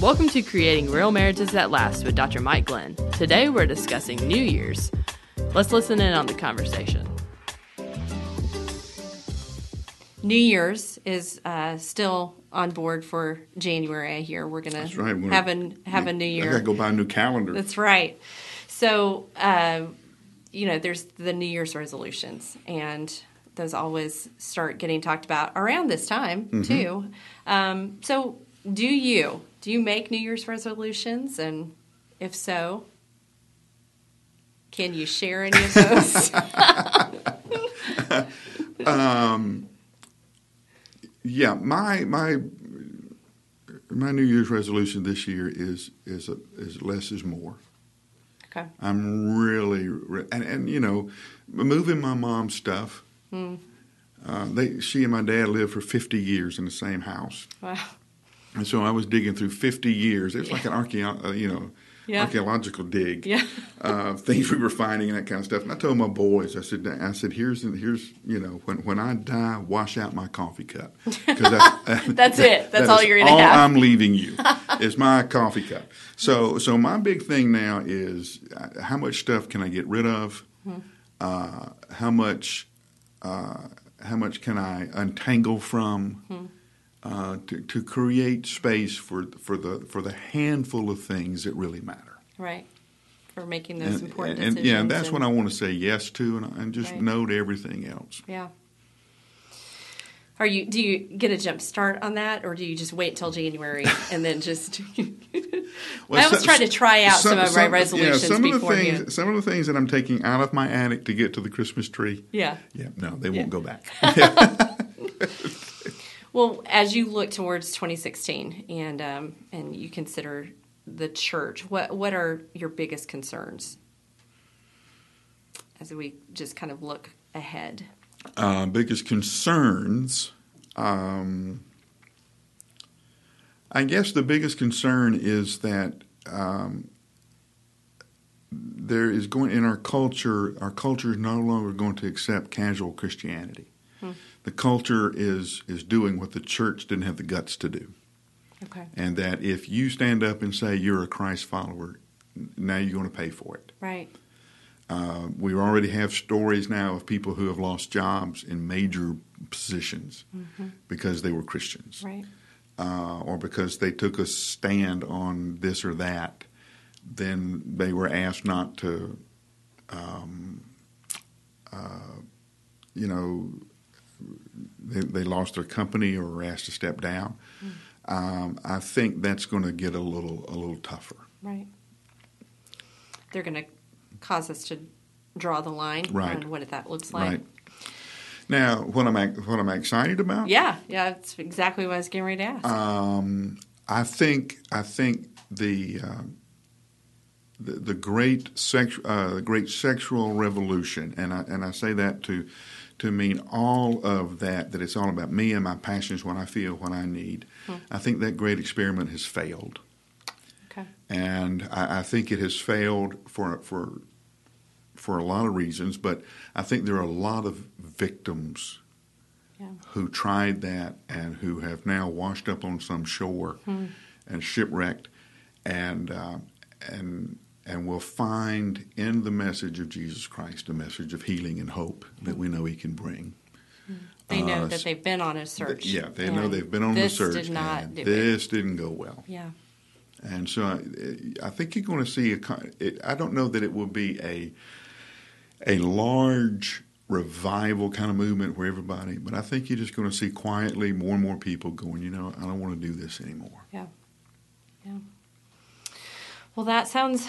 Welcome to Creating Real Marriages That Last with Dr. Mike Glenn. Today we're discussing New Year's. Let's listen in on the conversation. New Year's is uh, still on board for January. I hear we're gonna right. We're have a have a New I Year. gotta go buy a new calendar. That's right. So, uh, you know, there's the New Year's resolutions, and those always start getting talked about around this time Mm-hmm. too. Um, so, do you do you make New Year's resolutions, and if so, can you share any of those? yeah, my my my New Year's resolution this year is is a, is less is more. okay. I'm really and and you know, moving my mom's stuff. Hmm. Uh, they she and my dad lived for 50 years in the same house, Wow. And so I was digging through 50 years. It was like an archeo- uh, you know. Yeah. Archaeological dig, Yeah. uh, things we were finding and that kind of stuff. And I told my boys, I said, I said, here's, here's, you know, when, when I die, wash out my coffee cup. 'Cause that's, it. That's that all you're gonna all have. I'm leaving you is my coffee cup. So, so my big thing now is uh, how much stuff can I get rid of? Hmm. Uh, how much, uh, how much can I untangle from? Hmm. Uh, to, to create space for for the for the handful of things that really matter. Right. For making those And, important and, decisions. yeah, and that's and- what I want to say yes to, and, and just Right. no to everything else. Yeah. Are you? Do you get a jump start on that, or do you just wait till January and then just? well, I always so- try to try out some, of my yeah, resolutions some of the things, some of the things that I'm taking out of my attic to get to the Christmas tree. yeah. Yeah, no, they Yeah. won't go back. Well, as you look towards 2016 and um, and you consider the church, what what are your biggest concerns as we just kind of look ahead? uh, biggest concerns. Um, I guess the biggest concern is that um, there is going in our culture. Our culture is no longer going to accept casual Christianity. The culture is is doing what the church didn't have the guts to do, Okay. and that if you stand up and say you're a Christ follower, now you're going to pay for it. Right. Uh, we already have stories now of people who have lost jobs in major positions because they were Christians, Right. uh, or because they took a stand on this or that. Then they were asked not to, um, uh, you know, they, they lost their company or were asked to step down. Um, I think that's going to get a little a little tougher. Right. They're going to cause us to draw the line Right. on what that looks like. Right. Now, what I'm ac- what I'm excited about, Yeah, yeah, that's exactly what I was getting ready to ask. um, I think I think the uh, the, the great sex uh, the great sexual revolution, and I and I say that to to mean all of that that it's all about me and my passions, what I feel, what I need. I think that great experiment has failed. okay. and I, I think it has failed for for for a lot of reasons. But I think there are a lot of victims Yeah. who tried that and who have now washed up on some shore and shipwrecked, and uh, and and we'll find in the message of Jesus Christ a message of healing and hope that we know He can bring. They know Uh, that they've been on a search. Yeah, they know they've been on this the search. did not do it. this didn't go well. Yeah. And so I, I think you're going to see a. It, I don't know that it will be a a large revival kind of movement where everybody, but I think you're just going to see quietly more and more people going. You know, I don't want to do this anymore. Yeah. Yeah. Well, that sounds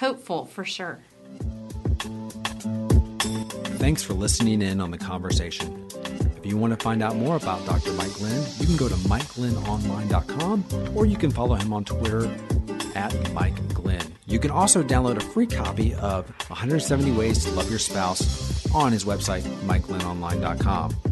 hopeful for sure. Thanks for listening in on the conversation. If you want to find out more about Dr. Mike Glenn, you can go to MikeGlennOnline.com or you can follow him on Twitter at Mike Glenn. You can also download a free copy of 170 Ways to Love Your Spouse on his website, MikeGlennOnline.com.